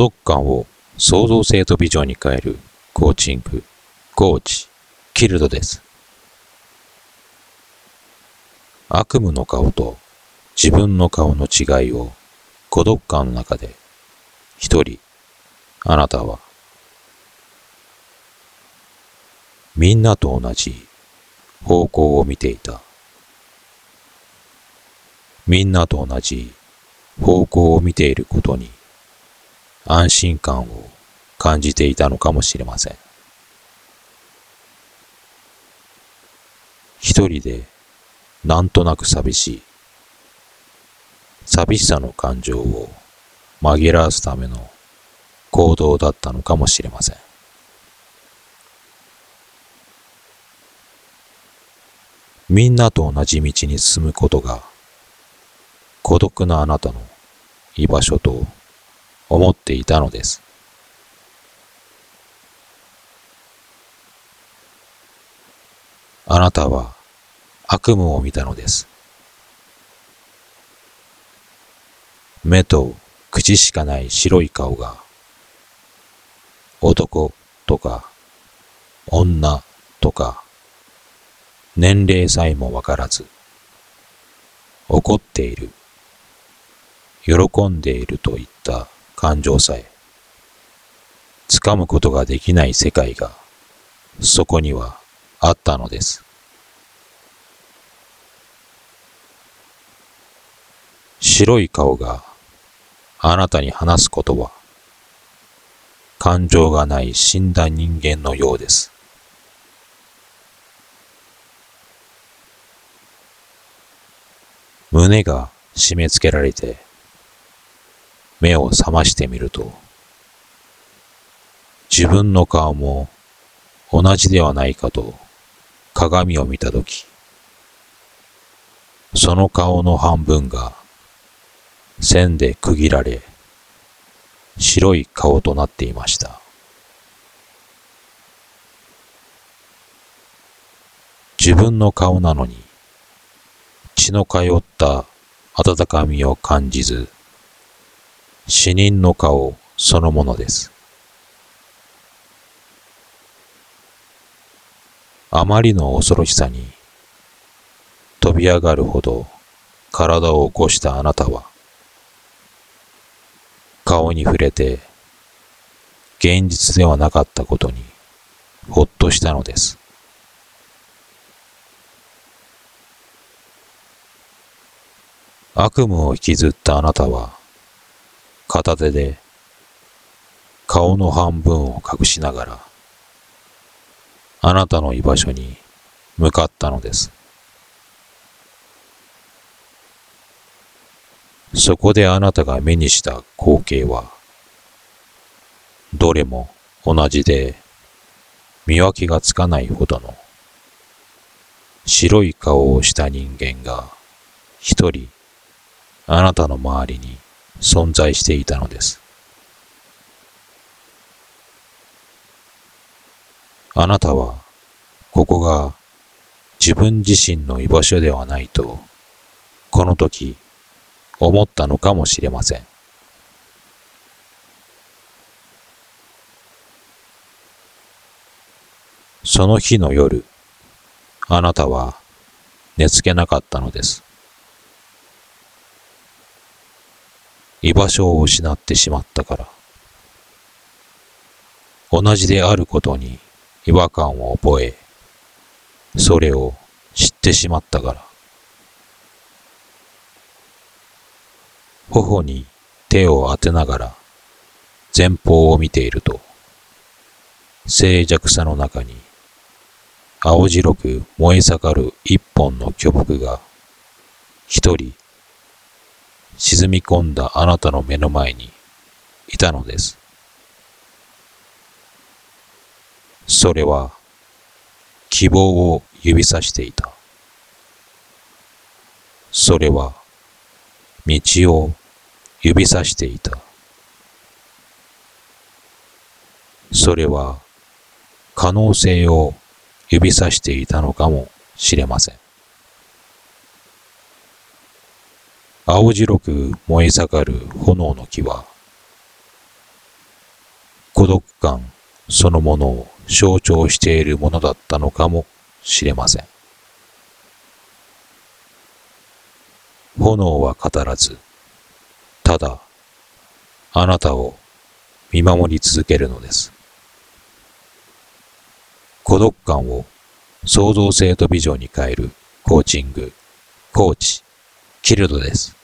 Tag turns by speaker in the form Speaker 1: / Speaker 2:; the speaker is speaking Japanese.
Speaker 1: 独感を創造性とビジョンに変えるコーチング、コーチ、キルドです。悪夢の顔と自分の顔の違いを孤独感の中で一人あなたはみんなと同じ方向を見ていた。みんなと同じ方向を見ていることに安心感を感じていたのかもしれません。一人でなんとなく寂しい。寂しさの感情を紛らわすための行動だったのかもしれません。みんなと同じ道に進むことが孤独なあなたの居場所と思っていたのです。あなたは悪夢を見たのです。目と口しかない白い顔が男とか女とか年齢さえもわからず怒っている喜んでいるといった感情さえ掴むことができない世界がそこにはあったのです。白い顔があなたに話すことは感情がない死んだ人間のようです。胸が締め付けられて目を覚ましてみると自分の顔も同じではないかと鏡を見たときその顔の半分が線で区切られ白い顔となっていました。自分の顔なのに血の通った温かみを感じず死人の顔そのものです。あまりの恐ろしさに飛び上がるほど体を起こしたあなたは顔に触れて現実ではなかったことにほっとしたのです。悪夢を引きずったあなたは片手で顔の半分を隠しながらあなたの居場所に向かったのです。そこであなたが目にした光景はどれも同じで見分けがつかないほどの白い顔をした人間が一人あなたの周りに存在していたのです。あなたは、ここが自分自身の居場所ではないと、この時、思ったのかもしれません。その日の夜、あなたは寝つけなかったのです。居場所を失ってしまったから。同じであることに違和感を覚え、それを知ってしまったから。頬に手を当てながら前方を見ていると、静寂さの中に青白く燃え盛る一本の巨木が一人沈み込んだあなたの目の前にいたのです。それは希望を指さしていた。それは道を指さしていた。それは可能性を指さしていたのかもしれません。青白く燃え盛る炎の木は、孤独感そのものを象徴しているものだったのかもしれません。炎は語らず、ただ、あなたを見守り続けるのです。孤独感を創造性とビジョンに変えるコーチング、コーチ、キルドです。